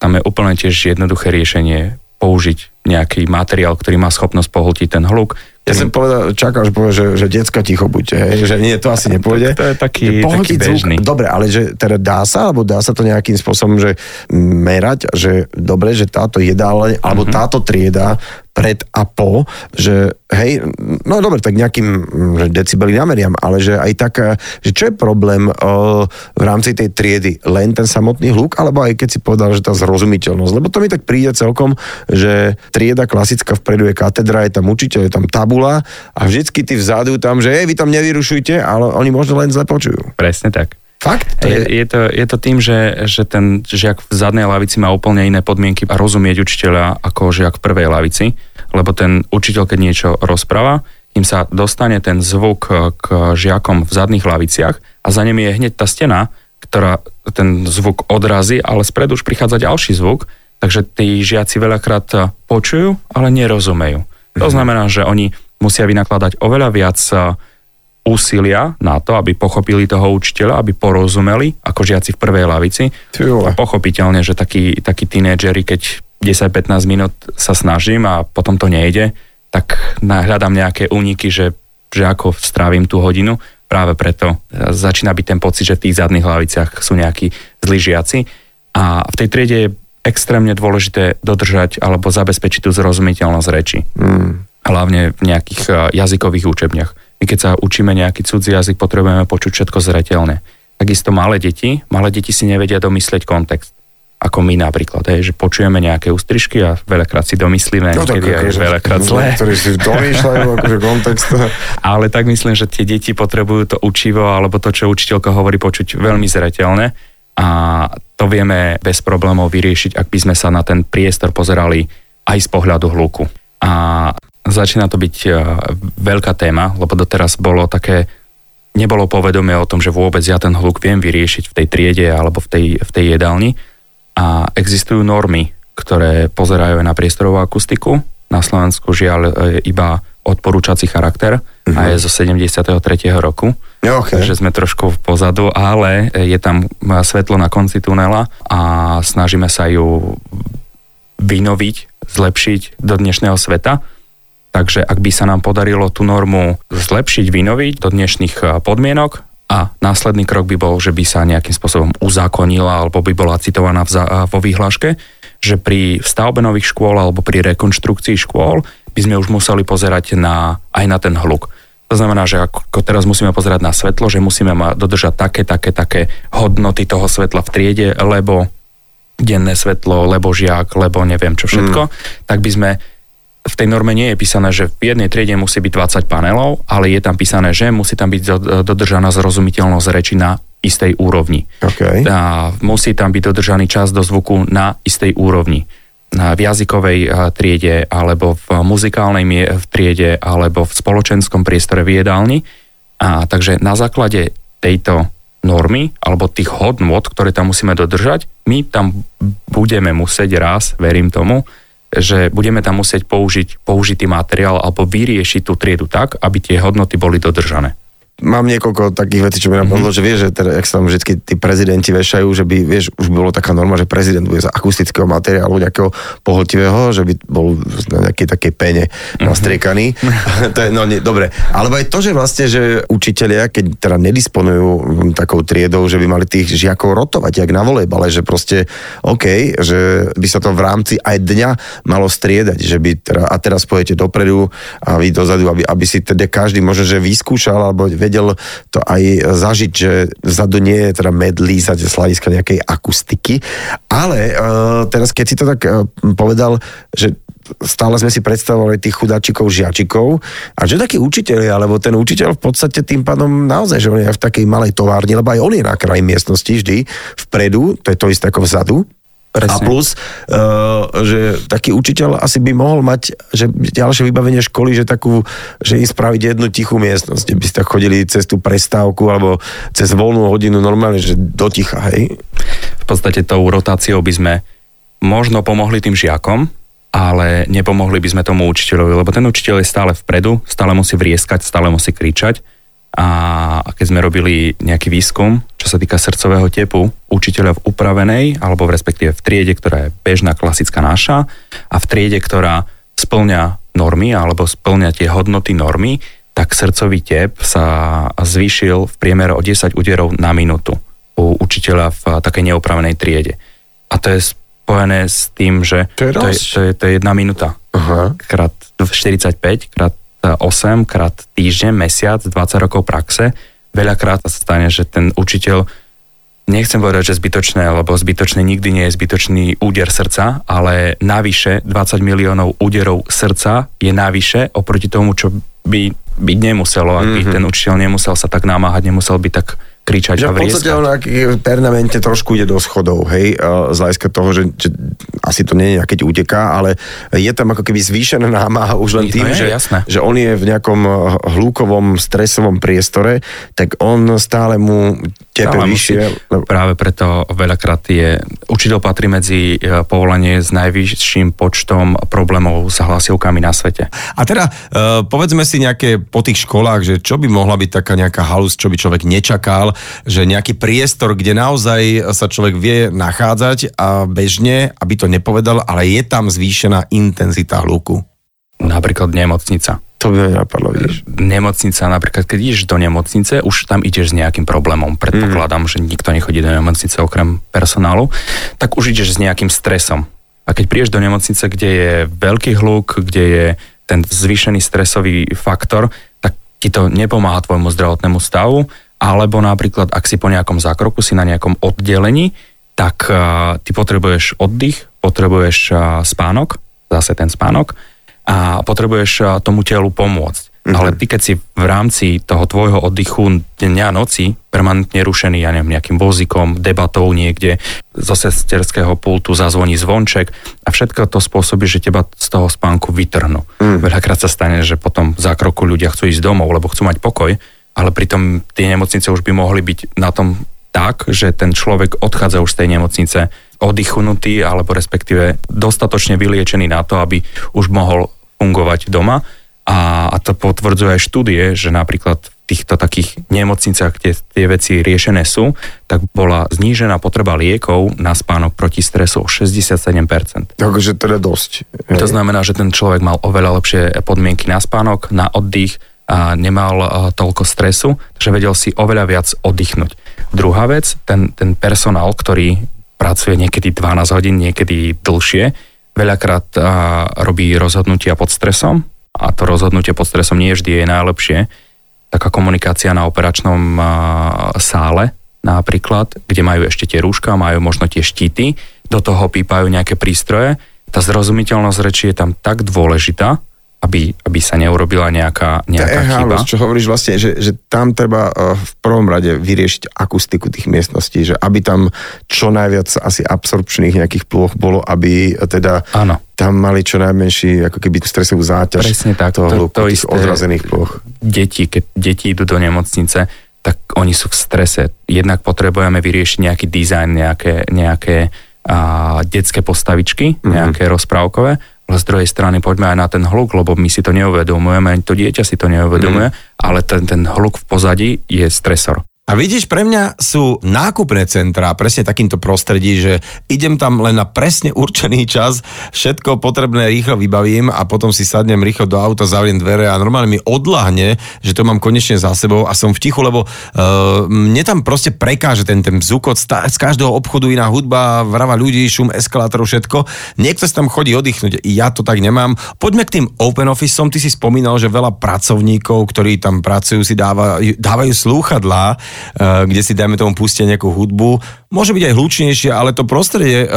tam je úplne tiež jednoduché riešenie použiť nejaký materiál, ktorý má schopnosť pohltiť ten hluk. Ja som povedal, čakal, že povie, že, že decka ticho buďte, hej, že nie, to asi nepôjde. To je taký, taký pohltiť zvuk, bežný. Dobre, ale že teda dá sa, alebo dá sa to nejakým spôsobom, že merať, že dobre, že táto jedáleň, alebo Mhm. táto trieda pred a po, že hej, no dobre, tak nejakým mm, decibeli nameriam, ale že aj tak, eh, že čo je problém uh, v rámci tej triedy? Len ten samotný hluk, alebo aj keď si povedal, že tá zrozumiteľnosť? Lebo to mi tak príde celkom, že trieda klasická vpredu je katedra, je tam učiteľ, je tam tabula a vždycky ty vzadu tam, že hej, vy tam nevyrušujte, ale oni možno len zle počujú. Presne tak. Fakt? To Je, je, to, je to tým, že, že ten žiak v zadnej lavici má úplne iné podmienky a rozumieť učiteľa ako žiak v prvej lavici, lebo ten učiteľ, keď niečo rozpráva, kým sa dostane ten zvuk k žiakom v zadných laviciach a za nimi je hneď tá stena, ktorá ten zvuk odrazí, ale spredu už prichádza ďalší zvuk, takže tí žiaci veľakrát počujú, ale nerozumejú. To znamená, že oni musia vynakladať oveľa viac úsilia na to, aby pochopili toho učiteľa, aby porozumeli, ako žiaci v prvej lavici. A pochopiteľne, že takí, takí tínedžeri, keď 10-15 minút sa snažím a potom to nejde, tak hľadám nejaké úniky, že, že ako strávim tú hodinu. Práve preto e, začína byť ten pocit, že v tých zadných hlaviciach sú nejakí zlí žiaci. A v tej triede je extrémne dôležité dodržať alebo zabezpečiť tú zrozumiteľnosť reči. Mm. Hlavne v nejakých e, jazykových učebniach. My keď sa učíme nejaký cudzí jazyk, potrebujeme počuť všetko zretelne. takisto malé deti, malé deti si nevedia domyslieť kontext ako my napríklad, hej, že počujeme nejaké ústrižky a veľakrát si domyslíme, No tak aj akože, veľakrát zlé. Ktorí si domýšľajú akože kontext. Ale tak myslím, že tie deti potrebujú to učivo alebo to, čo učiteľka hovorí, počuť veľmi zreteľne a to vieme bez problémov vyriešiť, ak by sme sa na ten priestor pozerali aj z pohľadu hluku. A začína to byť e, veľká téma, lebo doteraz bolo také, nebolo povedomie o tom, že vôbec ja ten hluk viem vyriešiť v tej triede alebo v tej, v tej jedálni. A existujú normy, ktoré pozerajú aj na priestorovú akustiku. Na Slovensku žiaľ e, iba odporúčací charakter uh-huh. a je zo 73. roku. Okay. Takže sme trošku pozadu, ale je tam svetlo na konci tunela a snažíme sa ju vynoviť, zlepšiť do dnešného sveta. Takže ak by sa nám podarilo tú normu zlepšiť, vynoviť do dnešných podmienok a následný krok by bol, že by sa nejakým spôsobom uzákonila alebo by bola citovaná vo výhláške, že pri stavbe nových škôl alebo pri rekonštrukcii škôl by sme už museli pozerať na, aj na ten hluk. To znamená, že ako teraz musíme pozerať na svetlo, že musíme ma dodržať také, také, také hodnoty toho svetla v triede, lebo denné svetlo, lebo žiak, lebo neviem čo všetko, mm. tak by sme v tej norme nie je písané, že v jednej triede musí byť 20 panelov, ale je tam písané, že musí tam byť dodržaná zrozumiteľnosť reči na istej úrovni. Okay. A musí tam byť dodržaný čas do zvuku na istej úrovni v jazykovej triede, alebo v muzikálnej v triede, alebo v spoločenskom priestore v jedálni. A takže na základe tejto normy, alebo tých hodnôt, ktoré tam musíme dodržať, my tam budeme musieť raz, verím tomu, že budeme tam musieť použiť použitý materiál alebo vyriešiť tú triedu tak, aby tie hodnoty boli dodržané mám niekoľko takých vecí, čo mi napadlo, mm-hmm. že vieš, že teda, jak sa tam vždy tí prezidenti vešajú, že by, vieš, už by bolo taká norma, že prezident bude z akustického materiálu nejakého pohltivého, že by bol na nejakej takej pene mm-hmm. nastriekaný. to je, no nie, dobre. Alebo aj to, že vlastne, že učitelia, keď teda nedisponujú takou triedou, že by mali tých žiakov rotovať, jak na volejbale, že proste, OK, že by sa to v rámci aj dňa malo striedať, že by teda, a teraz pojete dopredu a vy dozadu, aby, aby si teda každý možno, že vyskúšal alebo vedel to aj zažiť, že vzadu nie je teda med lízať z hľadiska nejakej akustiky, ale uh, teraz keď si to tak uh, povedal, že stále sme si predstavovali tých chudáčikov, žiačikov a že taký učiteľ, alebo ten učiteľ v podstate tým pádom naozaj, že on je v takej malej továrni, lebo aj on je na kraji miestnosti vždy vpredu, to je to isté ako vzadu, Presne. A plus, uh, že taký učiteľ asi by mohol mať, že ďalšie vybavenie školy, že takú, že im spraviť jednu tichú miestnosť, kde by ste tak chodili cez tú prestávku alebo cez voľnú hodinu normálne, že do ticha, hej? V podstate tou rotáciou by sme možno pomohli tým žiakom, ale nepomohli by sme tomu učiteľovi, lebo ten učiteľ je stále vpredu, stále musí vrieskať, stále musí kričať a keď sme robili nejaký výskum, čo sa týka srdcového tepu učiteľa v upravenej, alebo v respektíve v triede, ktorá je bežná, klasická naša, a v triede, ktorá splňa normy, alebo splňa tie hodnoty normy, tak srdcový tep sa zvýšil v priemere o 10 úderov na minútu u učiteľa v takej neupravenej triede. A to je spojené s tým, že to je, to je, to je, to je jedna minúta. Aha. Krát 45, krát 8 krát týždeň, mesiac, 20 rokov praxe, veľakrát sa stane, že ten učiteľ nechcem povedať, že zbytočné, lebo zbytočný nikdy nie je zbytočný úder srdca, ale navyše 20 miliónov úderov srdca je navyše oproti tomu, čo by byť nemuselo, ak by mm-hmm. ten učiteľ nemusel sa tak námáhať, nemusel by tak kričať že a v podstate v pernamente trošku ide do schodov, hej, z hľadiska toho, že, že asi to nie je keď uteká, ale je tam ako keby zvýšená námaha už len tým, no je, že, jasné. že on je v nejakom hlúkovom, stresovom priestore, tak on stále mu tepe vyššie. Musí, práve preto veľakrát je, učiteľ patrí medzi e, povolanie s najvyšším počtom problémov s hlasivkami na svete. A teda, uh, povedzme si nejaké po tých školách, že čo by mohla byť taká nejaká halus, čo by človek nečakal, že nejaký priestor, kde naozaj sa človek vie nachádzať a bežne, aby to nepovedal, ale je tam zvýšená intenzita hluku. Napríklad nemocnica. To by napadlo, vidíš. Nemocnica, napríklad, keď ideš do nemocnice, už tam ideš s nejakým problémom. Predpokladám, mm. že nikto nechodí do nemocnice okrem personálu. Tak už ideš s nejakým stresom. A keď prídeš do nemocnice, kde je veľký hluk, kde je ten zvýšený stresový faktor, tak ti to nepomáha tvojmu zdravotnému stavu alebo napríklad, ak si po nejakom zákroku, si na nejakom oddelení, tak uh, ty potrebuješ oddych, potrebuješ uh, spánok, zase ten spánok, a potrebuješ uh, tomu telu pomôcť. Mm-hmm. Ale ty, keď si v rámci toho tvojho oddychu dňa noci permanentne rušený, ja neviem, nejakým vozíkom, debatou niekde, zo sesterského pultu zazvoní zvonček a všetko to spôsobí, že teba z toho spánku vytrhnú. Mm. Veľakrát sa stane, že potom za kroku ľudia chcú ísť domov, lebo chcú mať pokoj, ale pritom tie nemocnice už by mohli byť na tom tak, že ten človek odchádza už z tej nemocnice oddychnutý alebo respektíve dostatočne vyliečený na to, aby už mohol fungovať doma a, a to potvrdzuje aj štúdie, že napríklad v týchto takých nemocniciach, kde tie veci riešené sú, tak bola znížená potreba liekov na spánok proti stresu o 67%. Takže teda dosť. To znamená, že ten človek mal oveľa lepšie podmienky na spánok, na oddych, nemal toľko stresu, takže vedel si oveľa viac oddychnúť. Druhá vec, ten, ten personál, ktorý pracuje niekedy 12 hodín, niekedy dlhšie, veľakrát robí rozhodnutia pod stresom, a to rozhodnutie pod stresom nie vždy je najlepšie. Taká komunikácia na operačnom sále napríklad, kde majú ešte tie rúška, majú možno tie štíty, do toho pípajú nejaké prístroje. Tá zrozumiteľnosť reči je tam tak dôležitá, aby, aby sa neurobila nejaká, nejaká to chyba. čo hovoríš vlastne, že, že tam treba uh, v prvom rade vyriešiť akustiku tých miestností, že aby tam čo najviac asi absorpčných nejakých plôch bolo, aby teda Áno. tam mali čo najmenší ako keby stresovú záťaž Presne tak, toho to, hluku, to isté. odrazených plôch. Deti, keď deti idú do nemocnice, tak oni sú v strese. Jednak potrebujeme vyriešiť nejaký dizajn, nejaké, nejaké a, detské postavičky, Mhm. nejaké mm-hmm. rozprávkové, ale z druhej strany poďme aj na ten hluk, lebo my si to neuvedomujeme, ani to dieťa si to neuvedomuje, mm-hmm. ale ten, ten hluk v pozadí je stresor. A vidíš, pre mňa sú nákupné centrá presne takýmto prostredí, že idem tam len na presne určený čas, všetko potrebné rýchlo vybavím a potom si sadnem rýchlo do auta, zavriem dvere a normálne mi odlahne, že to mám konečne za sebou a som v tichu, lebo uh, mne tam proste prekáže ten, ten vzúkot, z každého obchodu iná hudba, vrava ľudí, šum eskalátorov, všetko. Niekto sa tam chodí oddychnúť, ja to tak nemám. Poďme k tým open officeom, ty si spomínal, že veľa pracovníkov, ktorí tam pracujú, si dávajú, dávajú slúchadlá, kde si dajme tomu pustia nejakú hudbu. Môže byť aj hlučnejšie, ale to prostredie, eh,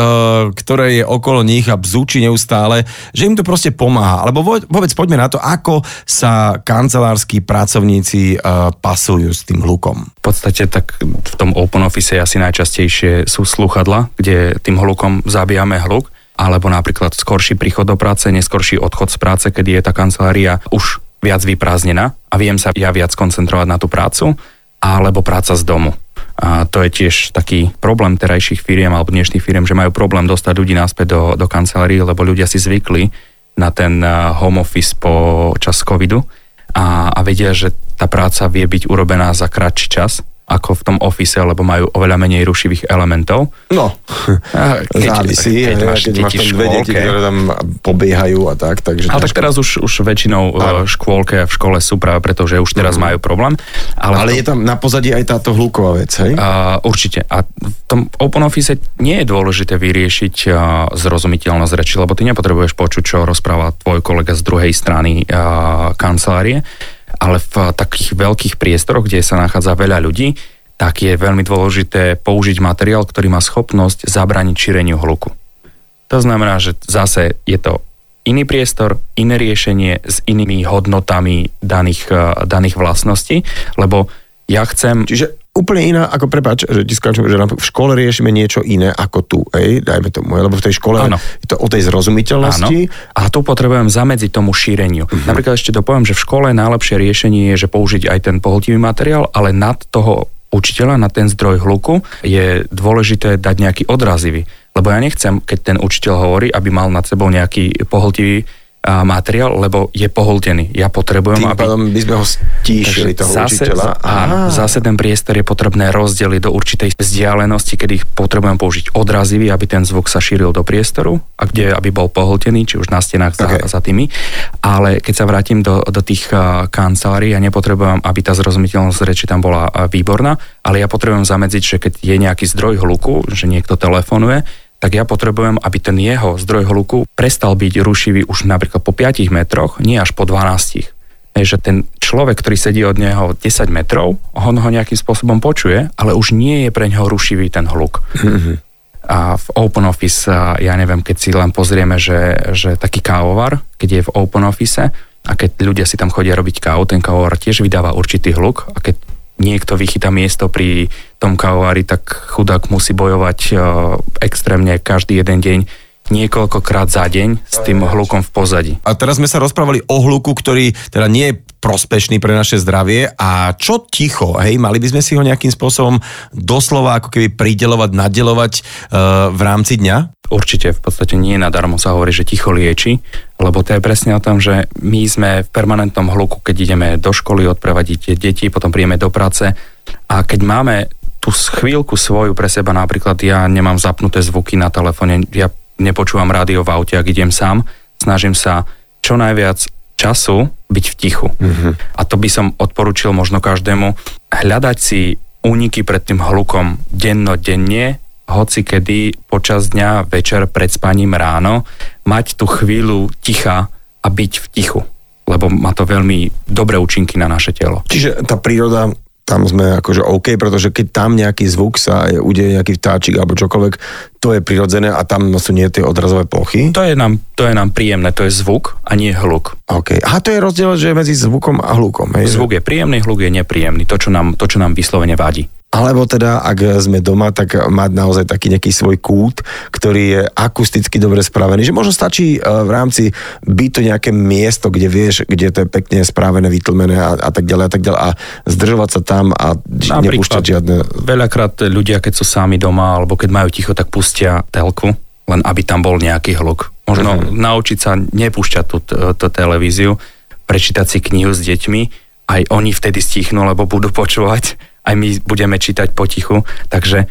ktoré je okolo nich a bzúči neustále, že im to proste pomáha. Alebo vôbec poďme na to, ako sa kancelárskí pracovníci eh, pasujú s tým hlukom. V podstate tak v tom open office asi najčastejšie sú sluchadla, kde tým hlukom zabijame hluk alebo napríklad skorší príchod do práce, neskorší odchod z práce, kedy je tá kancelária už viac vyprázdnená a viem sa ja viac koncentrovať na tú prácu alebo práca z domu. A to je tiež taký problém terajších firiem alebo dnešných firiem, že majú problém dostať ľudí naspäť do, do kancelárií, lebo ľudia si zvykli na ten home office po čas covidu a, a vedia, že tá práca vie byť urobená za kratší čas ako v tom office, lebo majú oveľa menej rušivých elementov. No, A závisí, keď, keď máš keď máš tam dve deti, ktoré tam pobiehajú a tak, takže... Ale tak ťažko. teraz už, už väčšinou Áno. v škôlke a v škole sú práve preto, že už teraz majú problém. Ale, Ale v je tam na pozadí aj táto hluková vec, hej? A, určite. A v tom Open Office nie je dôležité vyriešiť a, zrozumiteľnosť reči, lebo ty nepotrebuješ počuť, čo rozpráva tvoj kolega z druhej strany a, kancelárie, ale v takých veľkých priestoroch, kde sa nachádza veľa ľudí, tak je veľmi dôležité použiť materiál, ktorý má schopnosť zabrániť šíreniu hluku. To znamená, že zase je to iný priestor, iné riešenie s inými hodnotami daných, a, daných vlastností, lebo ja chcem... Čiže úplne iná, ako prepáč, že ti že v škole riešime niečo iné ako tu, hej, dajme tomu, lebo v tej škole Áno. je to o tej zrozumiteľnosti. Áno. A tu potrebujem zamedziť tomu šíreniu. Uh-huh. Napríklad ešte dopoviem, že v škole najlepšie riešenie je, že použiť aj ten pohltivý materiál, ale nad toho učiteľa, na ten zdroj hluku je dôležité dať nejaký odrazivý. Lebo ja nechcem, keď ten učiteľ hovorí, aby mal nad sebou nejaký pohltivý materiál, lebo je pohltený. Ja potrebujem, Tým aby... pádom by sme ho stíšili, toho zase, učiteľa. Áno, zase ten priestor je potrebné rozdeliť do určitej vzdialenosti, kedy potrebujem použiť odrazivý, aby ten zvuk sa šíril do priestoru a kde aby bol pohltený, či už na stenách za, Okay. za tými. Ale keď sa vrátim do, do tých uh, kancelárií, ja nepotrebujem, aby tá zrozumiteľnosť reči tam bola uh, výborná, ale ja potrebujem zamedziť, že keď je nejaký zdroj hluku, že niekto telefonuje, tak ja potrebujem, aby ten jeho zdroj hluku prestal byť rušivý už napríklad po 5 metroch, nie až po 12. Je, že ten človek, ktorý sedí od neho 10 metrov, on ho nejakým spôsobom počuje, ale už nie je pre neho rušivý ten hluk. Mm-hmm. A v Open Office, ja neviem, keď si len pozrieme, že, že taký kávovar, keď je v Open Office a keď ľudia si tam chodia robiť kávu, ten kávovar tiež vydáva určitý hluk a keď niekto vychytá miesto pri tom kávovári, tak chudák musí bojovať uh, extrémne každý jeden deň niekoľkokrát za deň s tým hlukom v pozadí. A teraz sme sa rozprávali o hluku, ktorý teda nie je prospešný pre naše zdravie a čo ticho, hej, mali by sme si ho nejakým spôsobom doslova ako keby pridelovať, nadelovať uh, v rámci dňa? Určite, v podstate nie nadarmo sa hovorí, že ticho lieči, lebo to je presne o tom, že my sme v permanentnom hluku, keď ideme do školy odprevadiť deti, potom príjeme do práce a keď máme tú chvíľku svoju pre seba, napríklad ja nemám zapnuté zvuky na telefóne, ja nepočúvam rádio v aute, ak idem sám, snažím sa čo najviac času byť v tichu. Mm-hmm. A to by som odporučil možno každému hľadať si úniky pred tým hlukom denno-denne, hoci kedy počas dňa, večer, pred spaním ráno, mať tú chvíľu ticha a byť v tichu lebo má to veľmi dobré účinky na naše telo. Čiže tá príroda tam sme akože OK, pretože keď tam nejaký zvuk sa udeje nejaký vtáčik alebo čokoľvek, to je prirodzené a tam sú nie tie odrazové plochy? To je nám, to je nám príjemné, to je zvuk a nie hluk. OK. A to je rozdiel, že medzi zvukom a hlukom. Hej? Zvuk je príjemný, hluk je nepríjemný, to, čo nám, to, čo nám vyslovene vadí. Alebo teda, ak sme doma, tak mať naozaj taký nejaký svoj kút, ktorý je akusticky dobre spravený. Že možno stačí e, v rámci byť to nejaké miesto, kde vieš, kde to je pekne spravené, vytlmené a, a tak ďalej a tak ďalej a zdržovať sa tam a nepúšťať žiadne... Veľakrát ľudia, keď sú sami doma alebo keď majú ticho, tak pustia telku, len aby tam bol nejaký hluk. Možno uh-huh. naučiť sa nepúšťať tú, tú televíziu, prečítať si knihu s deťmi, aj oni vtedy stichnú, lebo budú počúvať aj my budeme čítať potichu, takže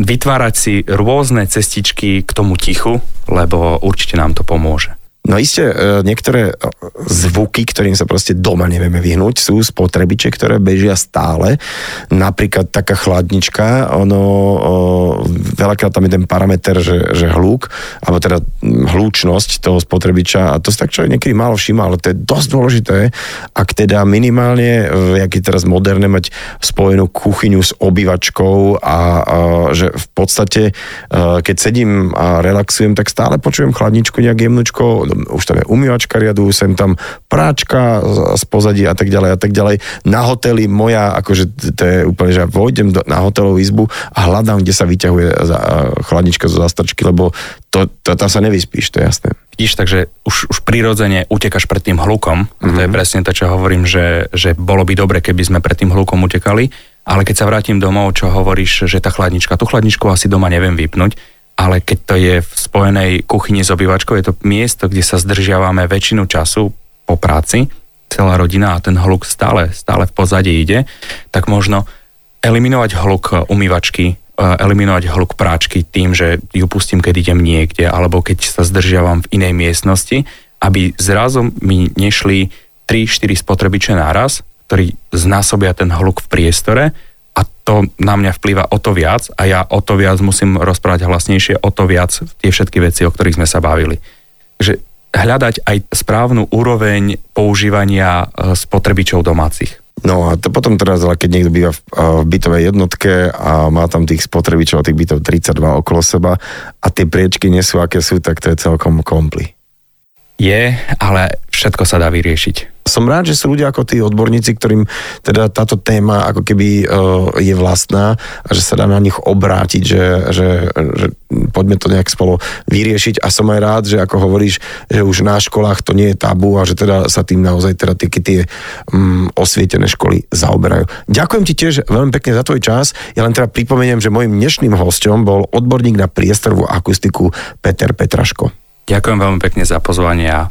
vytvárať si rôzne cestičky k tomu tichu, lebo určite nám to pomôže. No iste, e, niektoré e, zvuky, ktorým sa proste doma nevieme vyhnúť, sú spotrebiče, ktoré bežia stále. Napríklad taká chladnička, ono, veľakrát tam je ten parameter, že, že hluk, alebo teda hlučnosť toho spotrebiča, a to si tak človek niekedy málo všíma, ale to je dosť dôležité, ak teda minimálne, e, jak je teraz moderné mať spojenú kuchyňu s obývačkou a, a že v podstate, keď sedím a relaxujem, tak stále počujem chladničku nejak jemnučko, už tam je umývačka riadu, sem tam práčka z pozadí a tak ďalej a tak ďalej. Na hoteli moja, akože to je úplne, že ja vojdem do, na hotelovú izbu a hľadám, kde sa vyťahuje za, chladnička zo zastrčky, lebo to, to, tam sa nevyspíš, to je jasné. Vidíš, takže už, už prirodzene utekaš pred tým hlukom. Mm-hmm. To je mhm. presne to, čo hovorím, že, že bolo by dobre, keby sme pred tým hlukom utekali. Ale keď sa vrátim domov, čo hovoríš, že tá chladnička, tú chladničku asi doma neviem vypnúť, ale keď to je v spojenej kuchyni s obývačkou, je to miesto, kde sa zdržiavame väčšinu času po práci, celá rodina a ten hluk stále, stále v pozadí ide, tak možno eliminovať hluk umývačky, e, eliminovať hluk práčky tým, že ju pustím, keď idem niekde, alebo keď sa zdržiavam v inej miestnosti, aby zrazu mi nešli 3-4 spotrebiče naraz, ktorí znásobia ten hluk v priestore to na mňa vplýva o to viac a ja o to viac musím rozprávať hlasnejšie, o to viac tie všetky veci, o ktorých sme sa bavili. Takže hľadať aj správnu úroveň používania e, spotrebičov domácich. No a to potom teraz, ale keď niekto býva v, e, v bytovej jednotke a má tam tých spotrebičov, tých bytov 32 okolo seba a tie priečky nie sú aké sú, tak to je celkom kompli. Je, ale všetko sa dá vyriešiť som rád, že sú ľudia ako tí odborníci, ktorým teda táto téma ako keby uh, je vlastná a že sa dá na nich obrátiť, že, že, že poďme to nejak spolu vyriešiť a som aj rád, že ako hovoríš, že už na školách to nie je tabu a že teda sa tým naozaj teda tie, tie um, osvietené školy zaoberajú. Ďakujem ti tiež veľmi pekne za tvoj čas. Ja len teda pripomeniem, že môjim dnešným hostom bol odborník na priestorovú akustiku Peter Petraško. Ďakujem veľmi pekne za pozvanie a